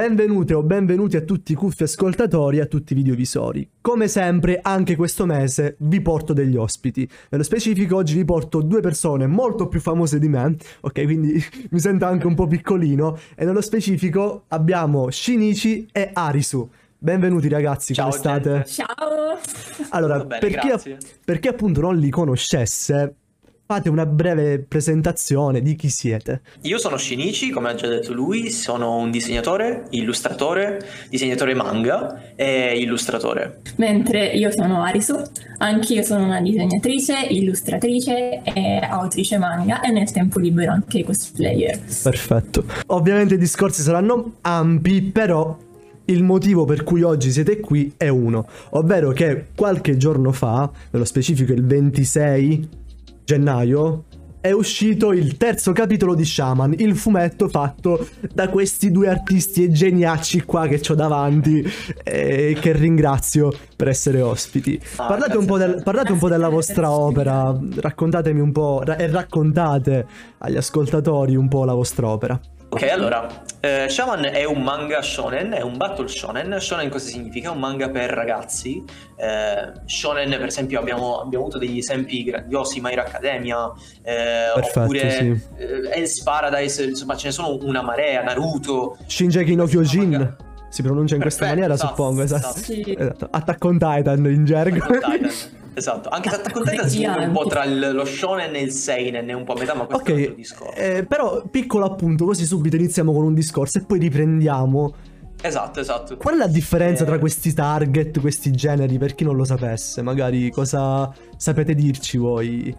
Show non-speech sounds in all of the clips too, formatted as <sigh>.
Benvenute o benvenuti a tutti i cuffi ascoltatori e a tutti i videovisori. Come sempre, anche questo mese vi porto degli ospiti. Nello specifico, oggi vi porto due persone molto più famose di me, ok? Quindi <laughs> mi sento anche un po' piccolino. E nello specifico abbiamo Shinichi e Arisu. Benvenuti ragazzi, Ciao, come state? gente. Ciao! Allora, Bene, per, chi, per chi appunto non li conoscesse, fate una breve presentazione di chi siete. Io sono Shinichi, come ha già detto lui, sono un disegnatore, illustratore, disegnatore manga e illustratore. Mentre io sono Arisu, anch'io sono una disegnatrice, illustratrice e autrice manga e nel tempo libero anche cosplayer. Perfetto. Ovviamente i discorsi saranno ampi, però il motivo per cui oggi siete qui è uno, ovvero che qualche giorno fa, nello specifico il 26 gennaio, è uscito il terzo capitolo di Shaman, il fumetto fatto da questi due artisti geniacci qua che ho davanti e che ringrazio per essere ospiti. Ah, parlate un, po' del- te. parlate un po' della vostra opera, raccontatemi un po' e raccontate agli ascoltatori un po' la vostra opera. Ok, allora, eh, Shaman è un manga shonen, è un battle shonen. Shonen cosa significa? Un manga per ragazzi. Eh, shonen, per esempio, abbiamo, abbiamo avuto degli esempi grandiosi, My Hero Academia, eh, Perfetto, oppure sì. eh, Hell's Paradise, insomma ce ne sono una marea, Naruto. Shinjeki no Kyojin Manga. si pronuncia in questa Perfetto, maniera, esatto, suppongo. Esatto. esatto. Sì. Esatto. Attack on Titan in gergo. Attack on Titan. <laughs> Esatto, anche Attack on Titan si muove un po' tra il- lo shonen e il seinen, è un po' a metà, ma questo è un altro discorso. eh, però piccolo appunto, così subito iniziamo con un discorso e poi riprendiamo. Esatto, esatto. Qual è la differenza Eh, tra questi target, questi generi, per chi non lo sapesse? Magari cosa sapete dirci voi?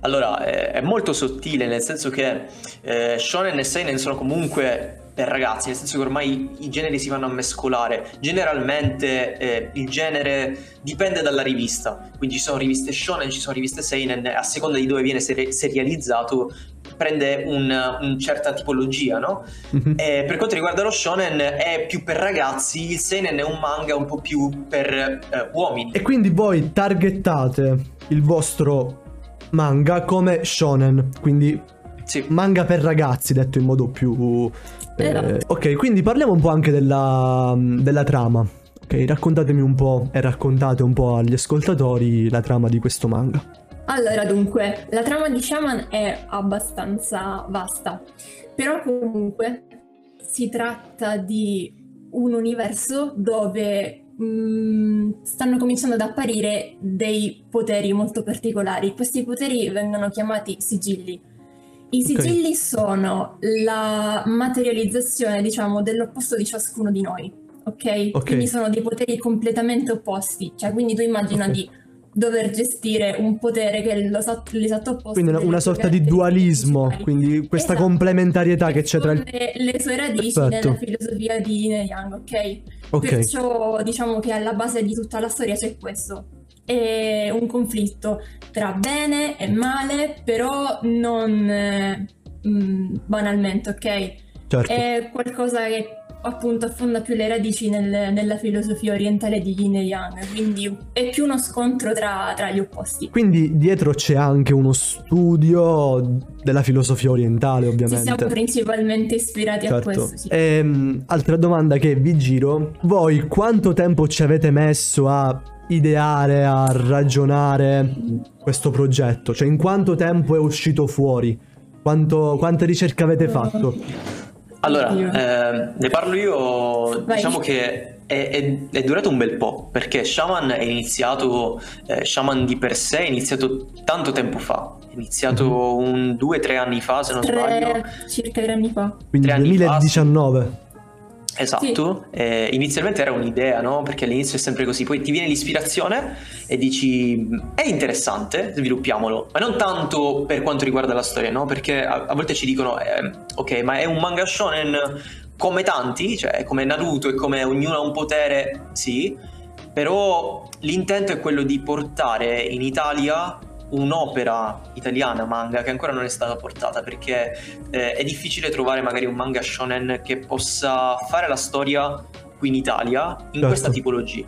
Allora, è, è molto sottile, nel senso che eh, shonen e seinen sono comunque per ragazzi, nel senso che ormai i generi si vanno a mescolare. Generalmente eh, il genere dipende dalla rivista, quindi ci sono riviste shonen, ci sono riviste seinen, a seconda di dove viene seri- serializzato prende un- una certa tipologia, no? Mhm. Eh, per quanto riguarda lo shonen è più per ragazzi, il seinen è un manga un po' più per eh, uomini. E quindi voi targettate il vostro manga come shonen, quindi Sì. manga per ragazzi, detto in modo più... eh, Esatto. ok, quindi parliamo un po' anche della, della trama. Ok, raccontatemi un po' e raccontate un po' agli ascoltatori la trama di questo manga. Allora, dunque, la trama di Shaman è abbastanza vasta, però comunque si tratta di un universo dove mm, stanno cominciando ad apparire dei poteri molto particolari. Questi poteri vengono chiamati sigilli. I sigilli sono la materializzazione, diciamo, dell'opposto di ciascuno di noi, ok? Ok. Quindi sono dei poteri completamente opposti, cioè quindi tu immagina Ok. di dover gestire un potere che è l'esatto, opposto. Quindi una, sorta di dualismo, principali. quindi questa Esatto. complementarietà che c'è tra il... Le sue radici Perfetto. nella filosofia di Yin Yang, ok? Ok, Perciò diciamo che alla base di tutta la storia c'è questo. È un conflitto tra bene e male, però non eh, mm, banalmente, ok? certo. È qualcosa che appunto affonda più le radici nel- nella filosofia orientale di Yin e Yang, quindi è più uno scontro tra, tra gli opposti. Quindi dietro c'è anche uno studio della filosofia orientale, Ci ovviamente. siamo principalmente ispirati a Certo. questo, sì. Ehm, altra domanda che vi giro. Voi quanto tempo ci avete messo a ideare, a ragionare questo progetto? Cioè in quanto tempo è uscito fuori? Quanto- quante ricerche avete fatto? Allora, eh, ne parlo io, Vai. diciamo che è, è- è durato un bel po', perché Shaman è iniziato, eh, Shaman di per sé è iniziato tanto tempo fa, è iniziato un due o tre anni fa se non sbaglio. Tre, circa tre anni fa. Quindi Tre anni fa, 2019. Esatto, Eh, inizialmente era un'idea, no? Perché all'inizio è sempre così, poi ti viene l'ispirazione e dici è interessante, sviluppiamolo, ma non tanto per quanto riguarda la storia, no? Perché a, a volte ci dicono eh, ok, ma è un manga shonen come tanti, cioè come Naruto e come ognuno ha un potere, sì, però l'intento è quello di portare in Italia un'opera italiana manga che ancora non è stata portata perché eh, è difficile trovare magari un manga shonen che possa fare la storia qui in Italia in Certo. questa tipologia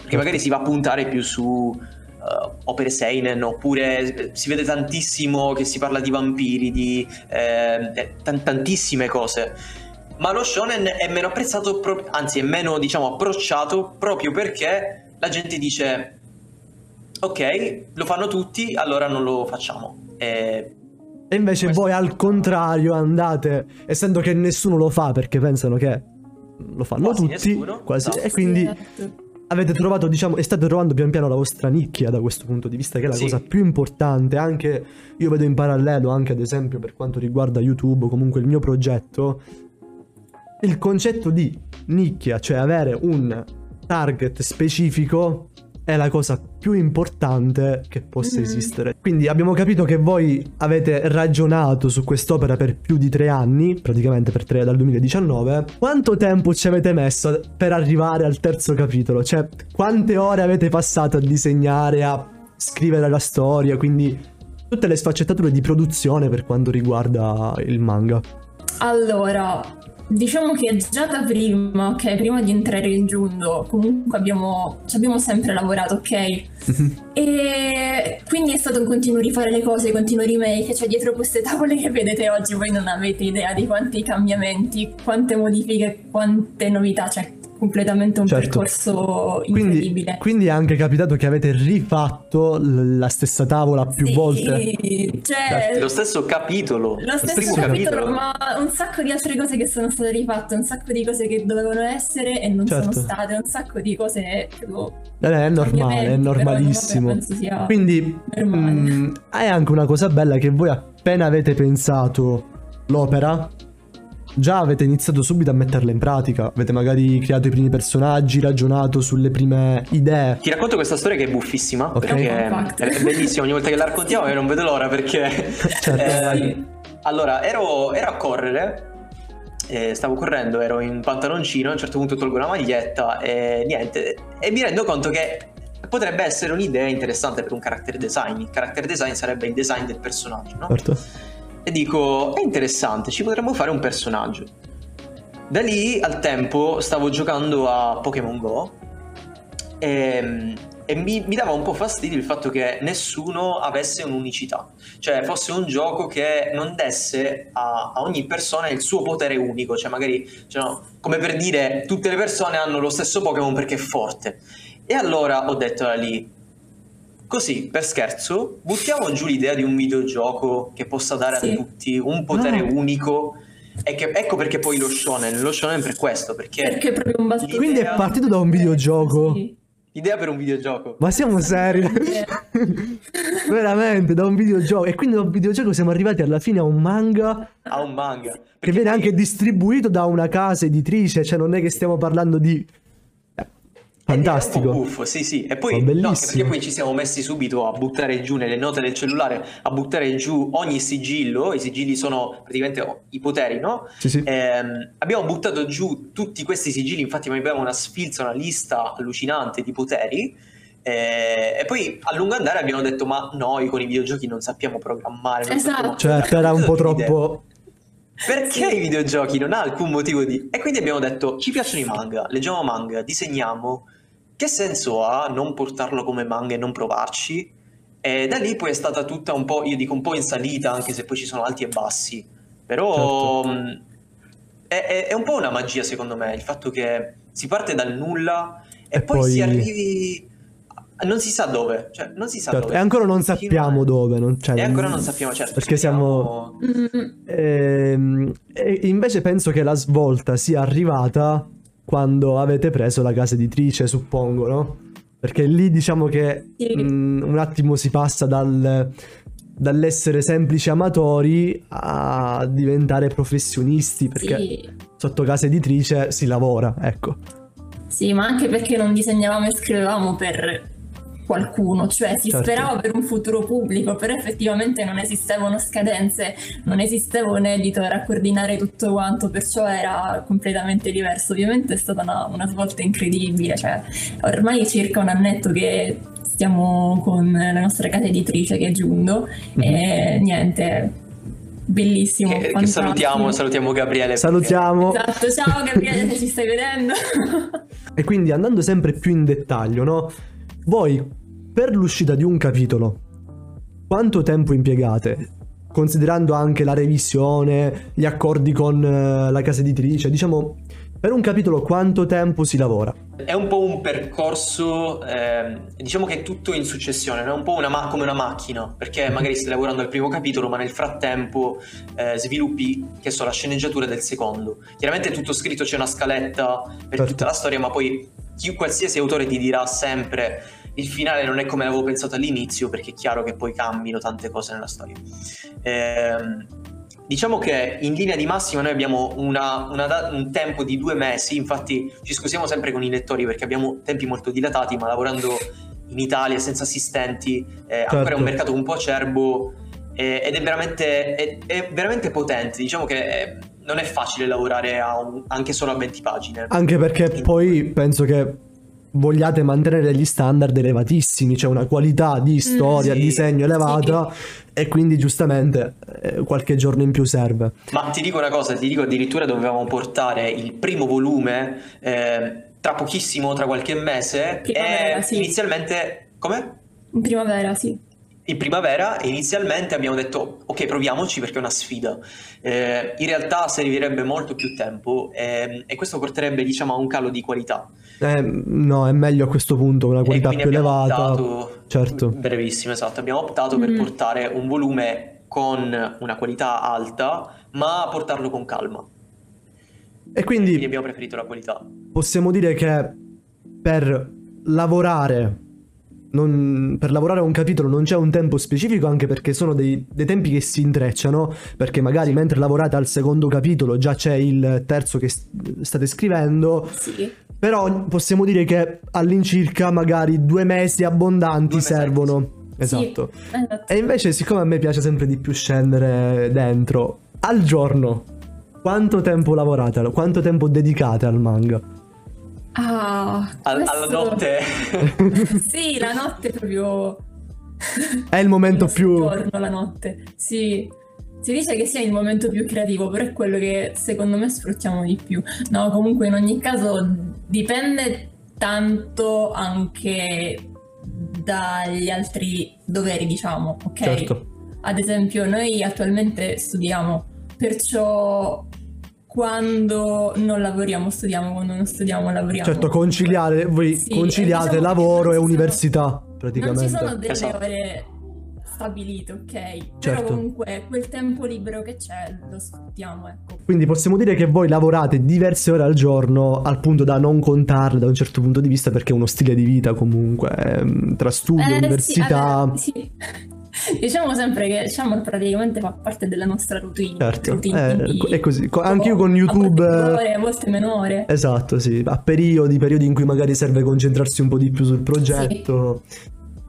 perché magari si va a puntare più su eh, opere seinen oppure eh, si vede tantissimo che si parla di vampiri di eh, eh, tan- tantissime cose ma lo shonen è meno apprezzato, pro- anzi è meno diciamo approcciato proprio perché la gente dice ok, lo fanno tutti, allora non lo facciamo. E, e invece Questo voi al contrario andate, essendo che nessuno lo fa perché pensano che lo fanno Quasi tutti, nessuno, quasi, esatto. e quindi Esatto. avete trovato, diciamo, e state trovando pian piano la vostra nicchia da questo punto di vista, che è la Sì. cosa più importante. Anche io vedo in parallelo, anche ad esempio per quanto riguarda YouTube, comunque il mio progetto, il concetto di nicchia, cioè avere un target specifico, è la cosa più importante che possa Mhm. esistere. Quindi abbiamo capito che voi avete ragionato su quest'opera per più di tre anni, praticamente per tre dal 2019. Quanto tempo ci avete messo per arrivare al terzo capitolo? Cioè, quante ore avete passato a disegnare, a scrivere la storia, quindi tutte le sfaccettature di produzione per quanto riguarda il manga. Allora, diciamo che già da prima, ok, prima di entrare in giugno, comunque abbiamo, ci abbiamo sempre lavorato, ok? E quindi è stato un continuo rifare le cose, continuo remake, cioè dietro queste tavole che vedete oggi voi non avete idea di quanti cambiamenti, quante modifiche, quante novità, cioè completamente un Certo. percorso Quindi, incredibile. quindi è anche capitato che avete rifatto la stessa tavola più Sì, volte. Cioè, lo stesso capitolo, Lo stesso primo capitolo, ma un sacco di altre cose che sono state rifatte, un sacco di cose che dovevano essere e non Certo. sono state, un sacco di cose proprio Eh, È normale, è normalissimo. vabbè, Quindi normale. mm, è anche una cosa bella che voi appena avete pensato l'opera, già avete iniziato subito a metterla in pratica. Avete magari creato i primi personaggi, ragionato sulle prime idee. Ti racconto questa storia che è buffissima, Ok. perché Compact. è bellissima, ogni volta che la raccontiamo io non vedo l'ora perché... <laughs> Certo. Eh, Sì. allora, ero, ero a correre, eh, stavo correndo, ero in pantaloncino, a un certo punto tolgo la maglietta e niente, e mi rendo conto che potrebbe essere un'idea interessante per un character design. Il character design sarebbe il design del personaggio, no? Certo. E dico, è interessante, ci potremmo fare un personaggio. Da lì al tempo stavo giocando a Pokémon Go e, e mi, mi dava un po' fastidio il fatto che nessuno avesse un'unicità, cioè fosse un gioco che non desse a, a ogni persona il suo potere unico, cioè magari cioè no, come per dire tutte le persone hanno lo stesso Pokémon perché è forte. E allora ho detto da lì, così per scherzo, buttiamo giù l'idea di un videogioco che possa dare Sì. a tutti un potere Ah. unico. E che, ecco perché poi lo shonen, lo shonen per questo, perché perché è proprio un battito. Quindi è partito da un videogioco. Sì. idea per un videogioco. Ma siamo seri? <laughs> Veramente, da un videogioco. E quindi da un videogioco siamo arrivati alla fine a un manga a un manga. che Perché viene poi- anche distribuito da una casa editrice, cioè non è che stiamo parlando di... eh, era Fantastico. Un po' buffo, sì, sì. E poi, no, perché poi ci siamo messi subito a buttare giù nelle note del cellulare, a buttare giù ogni sigillo. I sigilli sono praticamente i poteri, no? Sì, sì. Ehm, abbiamo buttato giù tutti questi sigilli, infatti abbiamo una sfilza, una lista allucinante di poteri. eh, e poi a lungo andare abbiamo detto: Ma noi con i videogiochi non sappiamo programmare. non Esatto. sappiamo Certo, era un po' troppo... Perché Sì. i videogiochi non ha alcun motivo di... E quindi abbiamo detto, ci piacciono i manga, leggiamo manga, disegniamo, che senso ha non portarlo come manga e non provarci? E da lì poi è stata tutta un po', io dico un po' in salita, anche se poi ci sono alti e bassi. Però Certo. mh, è, è- è un po' una magia secondo me, il fatto che si parte dal nulla e, E poi, poi- si arrivi... Non si sa dove, cioè non si sa Certo, dove. E ancora non sappiamo dove. Non, cioè, E ancora non sappiamo, certo. Perché siamo... Mm, Ehm, e invece penso che la svolta sia arrivata quando avete preso la casa editrice, suppongo, no? Perché lì diciamo che Sì. mm, un attimo si passa dal- dall'essere semplici amatori a diventare professionisti, perché sì. sotto casa editrice si lavora, ecco. Sì, ma anche perché non disegnavamo e scrivevamo per qualcuno, cioè si Certo. sperava per un futuro pubblico, però effettivamente non esistevano scadenze, non esisteva un editor a coordinare tutto quanto, perciò era completamente diverso. Ovviamente è stata una, una svolta incredibile, cioè ormai è circa un annetto che stiamo con la nostra casa editrice che è Giundo e niente, bellissimo. Che, che salutiamo, salutiamo Gabriele. Salutiamo. Esatto, ciao Gabriele se ci stai vedendo. <laughs> E quindi andando sempre più in dettaglio, no? Voi per l'uscita di un capitolo, quanto tempo impiegate? considerando anche la revisione, gli accordi con eh, la casa editrice, diciamo, per un capitolo quanto tempo si lavora? È un po' un percorso, eh, diciamo che è tutto in successione, è un po' una ma- come una macchina, perché magari stai lavorando al primo capitolo, ma nel frattempo eh, sviluppi, che so, la sceneggiatura del secondo. Chiaramente è tutto scritto, c'è una scaletta per Certo. tutta la storia, ma poi chi, qualsiasi autore ti dirà sempre il finale non è come l'avevo pensato all'inizio, perché è chiaro che poi cambino tante cose nella storia. Ehm, diciamo che in linea di massima noi abbiamo una- una un tempo di due mesi, infatti ci scusiamo sempre con i lettori perché abbiamo tempi molto dilatati, ma lavorando in Italia senza assistenti eh, ancora è Certo. un mercato un po' acerbo eh, ed è veramente, è- è veramente potente. Diciamo che eh, non è facile lavorare un- anche solo a 20 pagine. Anche perché poi penso che vogliate mantenere degli standard elevatissimi, cioè una qualità di storia, Mm, sì, disegno elevata e quindi giustamente eh, qualche giorno in più serve. Ma ti dico una cosa, ti dico addirittura dovevamo portare il primo volume eh, tra pochissimo, tra qualche mese. Primavera, e sì. inizialmente. Come? In primavera, sì. In primavera e inizialmente abbiamo detto ok proviamoci perché è una sfida. Eh, in realtà servirebbe molto più tempo ehm, e questo porterebbe diciamo a un calo di qualità. Eh, no, è meglio a questo punto una qualità più elevata. optato- Certo. Brevissimo, esatto. Abbiamo optato per Mhm. portare un volume con una qualità alta ma portarlo con calma. E Quindi quindi abbiamo preferito la qualità. possiamo dire che per lavorare non- per lavorare a un capitolo non c'è un tempo specifico anche perché sono dei, dei tempi che si intrecciano perché magari mentre lavorate al secondo capitolo già c'è il terzo che state scrivendo. Sì. però possiamo dire che all'incirca magari due mesi abbondanti Due mesi, servono. Esatto Sì, esatto. e invece siccome a me piace sempre di più scendere dentro al giorno quanto tempo lavorate quanto tempo dedicate al manga Ah, questo- Alla notte. <laughs> sì, la notte è proprio... È il momento il più- giorno, la notte. Sì. Si dice che sia il momento più creativo, però è quello che secondo me sfruttiamo di più. No, comunque in ogni caso dipende tanto anche dagli altri doveri, diciamo, ok? certo Ad esempio, noi attualmente studiamo, perciò quando non lavoriamo studiamo, quando non studiamo lavoriamo. certo conciliare voi Sì, conciliate e diciamo lavoro e sono- università Non ci praticamente sono delle Esatto. ore stabilite, ok? Però Certo. comunque quel tempo libero che c'è lo sfruttiamo, ecco. Quindi possiamo dire che voi lavorate diverse ore al giorno al punto da non contarle da un certo punto di vista perché è uno stile di vita comunque, ehm, tra studio, Eh, sì, università. vabbè, sì. <laughs> Diciamo sempre che diciamo praticamente fa parte della nostra routine. Certo, routine, eh, è così. Co- anch'io con a YouTube, volte più eh, a volte meno ore. Esatto, sì, a periodi, periodi in cui magari serve concentrarsi un po' di più sul progetto.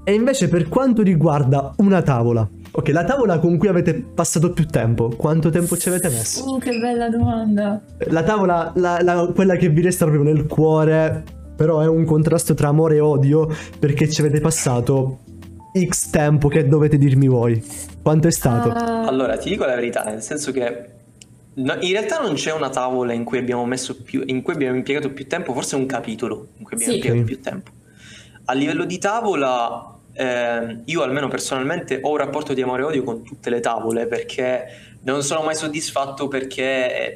E invece per quanto riguarda una tavola, ok, la tavola con cui avete passato più tempo, quanto tempo ci avete messo? Oh, che bella domanda. La tavola, la- la- quella che vi resta proprio nel cuore, però è un contrasto tra amore e odio perché ci avete passato X tempo che dovete dirmi voi. Quanto è stato? Ah, Allora, ti dico la verità, nel senso che no- in realtà non c'è una tavola in cui abbiamo messo più, in cui abbiamo impiegato più tempo, forse un capitolo in cui abbiamo Sì. impiegato più tempo. A livello di tavola, ehm, io almeno personalmente ho un rapporto di amore e odio con tutte le tavole perché non sono mai soddisfatto perché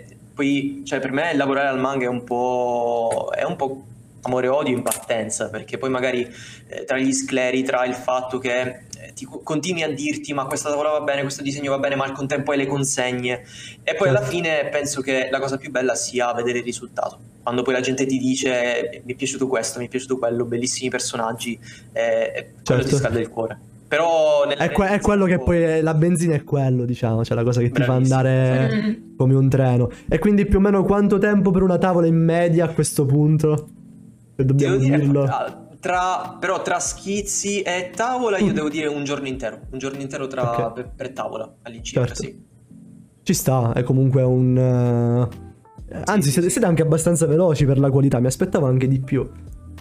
eh, poi, cioè per me lavorare al manga è un po', è un po' amore e odio in partenza perché poi magari eh, tra gli scleri, tra il fatto che eh, ti co- continui a dirti ma questa tavola va bene, questo disegno va bene, ma al contempo hai le consegne e poi alla Certo. fine penso che la cosa più bella sia vedere il risultato. Quando poi la gente ti dice mi è piaciuto questo, mi è piaciuto quello, bellissimi personaggi, eh, quello Certo. ti scalda il cuore. Però È, que- è quello che poi è- la benzina è quello, diciamo, cioè la cosa che ti fa andare Mm. come un treno. E quindi più o meno quanto tempo per una tavola in media a questo punto? Se dobbiamo dire, dirlo. tra, però tra schizzi e tavola io Mm. devo dire un giorno intero, un giorno intero tra, Ok. per, per tavola all'incirca, Certo. sì. Ci sta, è comunque un... eh, Anzi, sì, siete, siete anche abbastanza veloci per la qualità, mi aspettavo anche di più.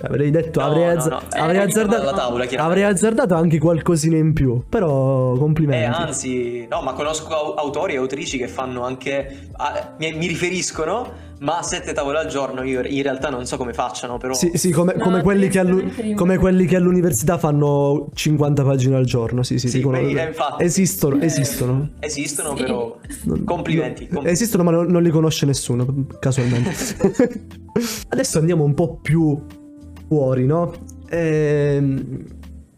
Avrei detto, No, avrei, no, azz- no, eh, avrei dipende azzardato, tavola, avrei azzardato anche qualcosina in più, però Eh, complimenti. anzi, no, ma conosco au- autori e autrici che fanno anche, ah, mi, mi riferiscono, ma sette tavole al giorno io in realtà non so come facciano, però... Sì, sì, come, No, come quelli che allu- come quelli che all'università fanno 50 pagine al giorno. Sì, sì, Sì, dicono- beh, eh, infatti. esistono, Eh, esistono. Esistono, Sì. però... Complimenti. no, com- esistono, ma non, non li conosce nessuno, casualmente. <laughs> Adesso andiamo un po' più fuori, no? Ehm,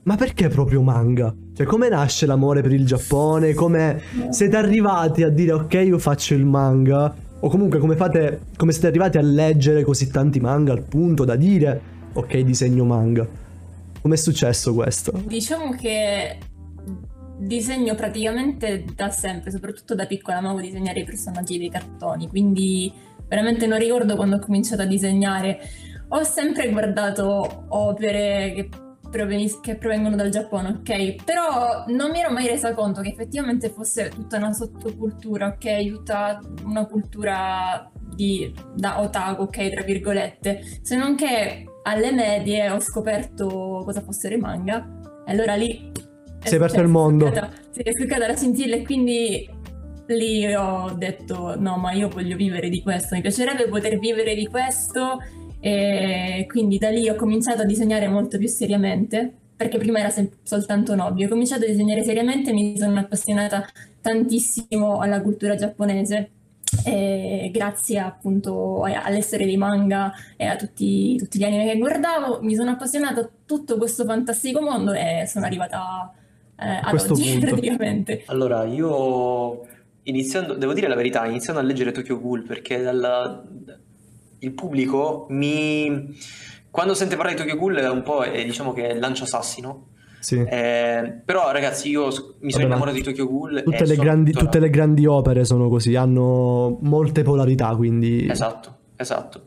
ma perché proprio manga? Cioè, come nasce l'amore per il Giappone? Come siete arrivati a dire ok, io faccio il manga? O comunque come fate. Come siete arrivati a leggere così tanti manga al punto da dire ok, disegno manga? Com'è successo questo? Diciamo che disegno praticamente da sempre, soprattutto da piccola amavo disegnare i personaggi dei cartoni, quindi veramente non ricordo quando ho cominciato a disegnare. Ho sempre guardato opere che, proveni- che provengono dal Giappone, ok? Però non mi ero mai resa conto che effettivamente fosse tutta una sottocultura, ok? Tutta una cultura di, da otaku, ok? Tra virgolette. Se non che alle medie ho scoperto cosa fossero i manga e allora lì Si è aperto il mondo. Sì, è scoccata la scintilla e quindi lì ho detto no ma io voglio vivere di questo, mi piacerebbe poter vivere di questo e quindi da lì ho cominciato a disegnare molto più seriamente perché prima era sem- soltanto un hobby, ho cominciato a disegnare seriamente e mi sono appassionata tantissimo alla cultura giapponese grazie appunto all'essere dei manga e a tutti, tutti gli anime che guardavo mi sono appassionata a tutto questo fantastico mondo e sono arrivata eh, ad questo oggi <laughs> punto. praticamente. Allora, io iniziando, devo dire la verità, iniziando a leggere Tokyo Ghoul perché dalla- il pubblico mi... Quando sente parlare di Tokyo Ghoul è un po' eh, diciamo che lancia sassi, no? Sì. Eh, però ragazzi io mi sono Vabbè, innamorato di Tokyo Ghoul Tutte le, grandi, tutte le grandi opere sono così, hanno molte polarità, quindi... Esatto, esatto.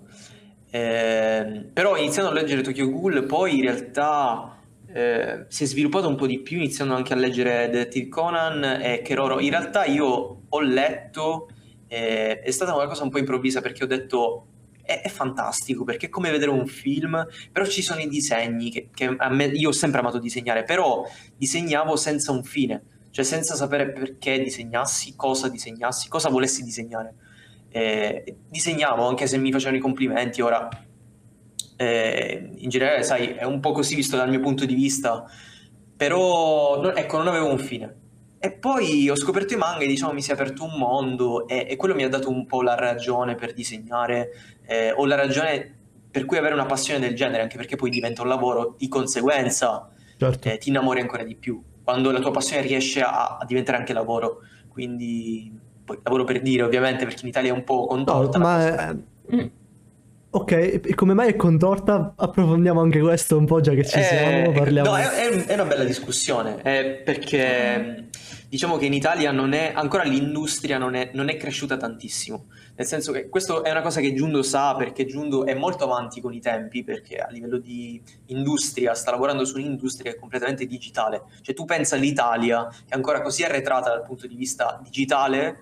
Eh, però iniziando a leggere Tokyo Ghoul, poi in realtà eh, si è sviluppato un po' di più, iniziando anche a leggere Detective Conan e Keroro. In realtà io ho letto, eh, è stata una cosa un po' improvvisa perché ho detto è, è fantastico perché è come vedere un film, però ci sono i disegni che, che a me, io ho sempre amato disegnare, però disegnavo senza un fine, cioè senza sapere perché disegnassi, cosa disegnassi, cosa volessi disegnare. Eh, disegnavo anche se mi facevano i complimenti ora eh, in generale sai è un po' così visto dal mio punto di vista però ecco non avevo un fine e poi ho scoperto i manga e diciamo mi si è aperto un mondo e, e quello mi ha dato un po' la ragione per disegnare eh, o la ragione per cui avere una passione del genere anche perché poi diventa un lavoro di conseguenza Certo. eh, ti innamori ancora di più quando la tua passione riesce a, a diventare anche lavoro quindi poi lavoro per dire ovviamente perché in Italia è un po' No, contorta cosa. ma... Mm. Ok, e come mai è contorta? Approfondiamo anche questo un po', già che ci Eh, siamo, parliamo... No, è, è- è una bella discussione, eh, perché diciamo che in Italia non è, ancora l'industria non è, non è cresciuta tantissimo, nel senso che questo è una cosa che Giundo sa, perché Giundo è molto avanti con i tempi, perché a livello di industria sta lavorando su un'industria completamente digitale, cioè tu pensa all'Italia, che è ancora così arretrata dal punto di vista digitale,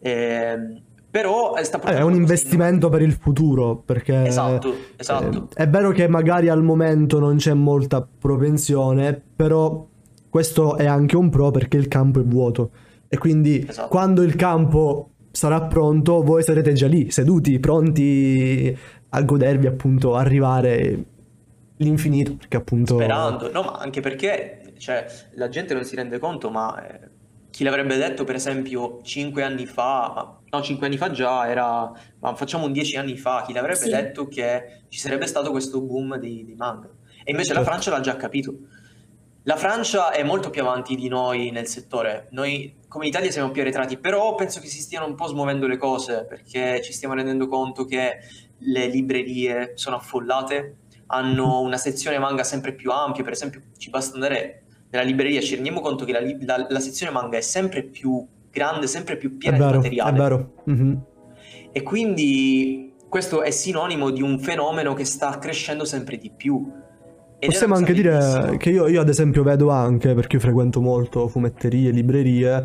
ehm, però eh, Eh, è un investimento per il futuro, perché... Esatto, esatto. eh, è vero che magari al momento non c'è molta propensione, però questo è anche un pro perché il campo è vuoto. E quindi Esatto. quando il campo sarà pronto, voi sarete già lì, seduti, pronti a godervi appunto, arrivare l'infinito, perché appunto... Sperando, no, ma anche perché cioè, la gente non si rende conto, ma eh, chi l'avrebbe detto, per esempio, 5 anni fa, no, 5 anni fa già era, ma facciamo un 10 anni fa, chi l'avrebbe Sì. detto che ci sarebbe stato questo boom dei, dei manga? E invece la Certo. Francia l'ha già capito. La Francia è molto più avanti di noi nel settore, noi come Italia siamo più arretrati, però penso che si stiano un po' smuovendo le cose perché ci stiamo rendendo conto che le librerie sono affollate, hanno una sezione manga sempre più ampia, per esempio ci basta andare nella libreria, ci rendiamo conto che la, la- la sezione manga è sempre più grande, sempre più È piena di vero, è materiale vero. mhm. e quindi questo è sinonimo di un fenomeno che sta crescendo sempre di più. Ed è Possiamo anche dire che io, io ad esempio vedo anche, perché io frequento molto fumetterie, librerie,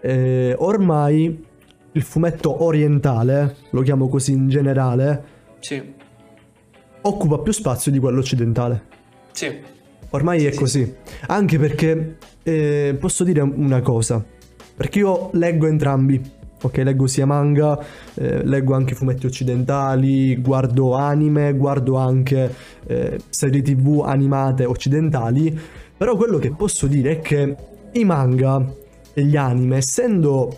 eh, ormai il fumetto orientale, lo chiamo così in generale, Sì, occupa più spazio di quello occidentale. sì, Ormai è Sì, così. Anche perché eh, posso dire una cosa, perché io leggo entrambi, Ok, leggo sia manga, eh, leggo anche fumetti occidentali, guardo anime, guardo anche eh, serie tv animate occidentali, però quello che posso dire è che i manga e gli anime, essendo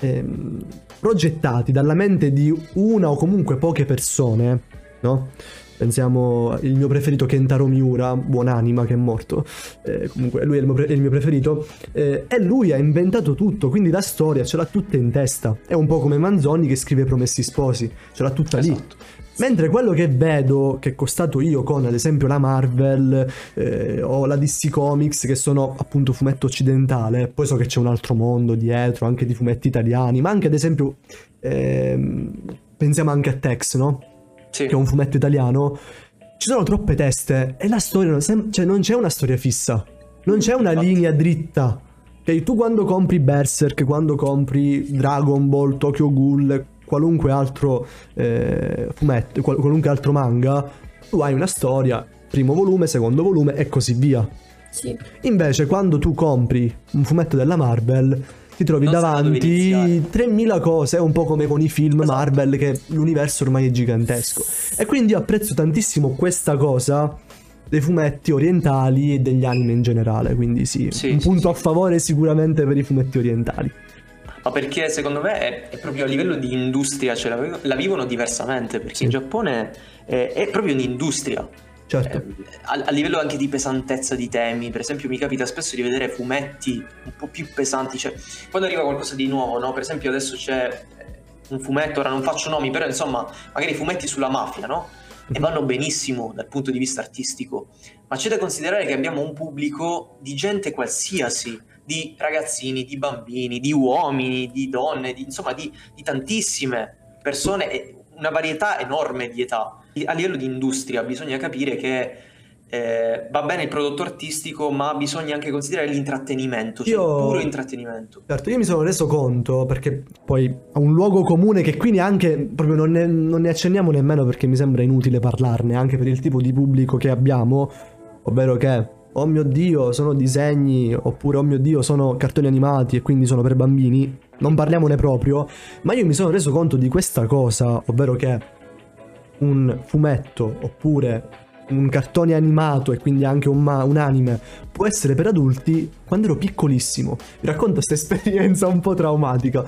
ehm, progettati dalla mente di una o comunque poche persone, no? Pensiamo il mio preferito Kentaro Miura, buonanima che è morto, eh, comunque lui è il mio, pre- è il mio preferito, eh, e lui ha inventato tutto, quindi la storia ce l'ha tutta in testa. È un po' come Manzoni che scrive Promessi Sposi, ce l'ha tutta Esatto. lì. Mentre quello che vedo, che è costato io con ad esempio la Marvel eh, o la DC Comics, che sono appunto fumetto occidentale, poi so che c'è un altro mondo dietro, anche di fumetti italiani, ma anche ad esempio, ehm, pensiamo anche a Tex, no? Sì. che è un fumetto italiano, ci sono troppe teste e la storia non, sem- cioè non c'è una storia fissa, non c'è una Infatti. linea dritta. Cioè, tu quando compri Berserk, quando compri Dragon Ball, Tokyo Ghoul, qualunque altro eh, fumetto, qual- qualunque altro manga, tu hai una storia, primo volume, secondo volume e così via. Sì. Invece quando tu compri un fumetto della Marvel ti trovi Non davanti iniziare. 3000 cose, un po' come con i film Esatto. Marvel che l'universo ormai è gigantesco. E quindi io apprezzo tantissimo questa cosa dei fumetti orientali e degli anime in generale, quindi sì, Sì, un sì, punto sì. a favore sicuramente per i fumetti orientali. Ma perché secondo me è, è proprio a livello di industria, cioè la, la vivono diversamente, perché in Giappone è, è proprio un'industria. Certo. Eh, a, a livello anche di pesantezza di temi, per esempio mi capita spesso di vedere fumetti un po' più pesanti, cioè quando arriva qualcosa di nuovo, no? Per esempio adesso c'è eh, un fumetto, ora non faccio nomi, però insomma, magari fumetti sulla mafia, no? E vanno benissimo dal punto di vista artistico, ma c'è da considerare che abbiamo un pubblico di gente qualsiasi, di ragazzini, di bambini, di uomini, di donne, di, insomma di, di tantissime persone, e una varietà enorme di età. A livello di industria bisogna capire che eh, va bene il prodotto artistico, ma bisogna anche considerare l'intrattenimento, cioè Io- il puro intrattenimento. Certo, io mi sono reso conto perché poi ha un luogo comune che qui neanche proprio non ne, non ne accenniamo nemmeno perché mi sembra inutile parlarne anche per il tipo di pubblico che abbiamo, ovvero che oh mio dio sono disegni oppure oh mio dio sono cartoni animati e quindi sono per bambini, non parliamone proprio, ma io mi sono reso conto di questa cosa, ovvero che un fumetto oppure un cartone animato e quindi anche un, ma- un anime può essere per adulti quando ero piccolissimo. Vi racconto questa <laughs> esperienza un po' traumatica.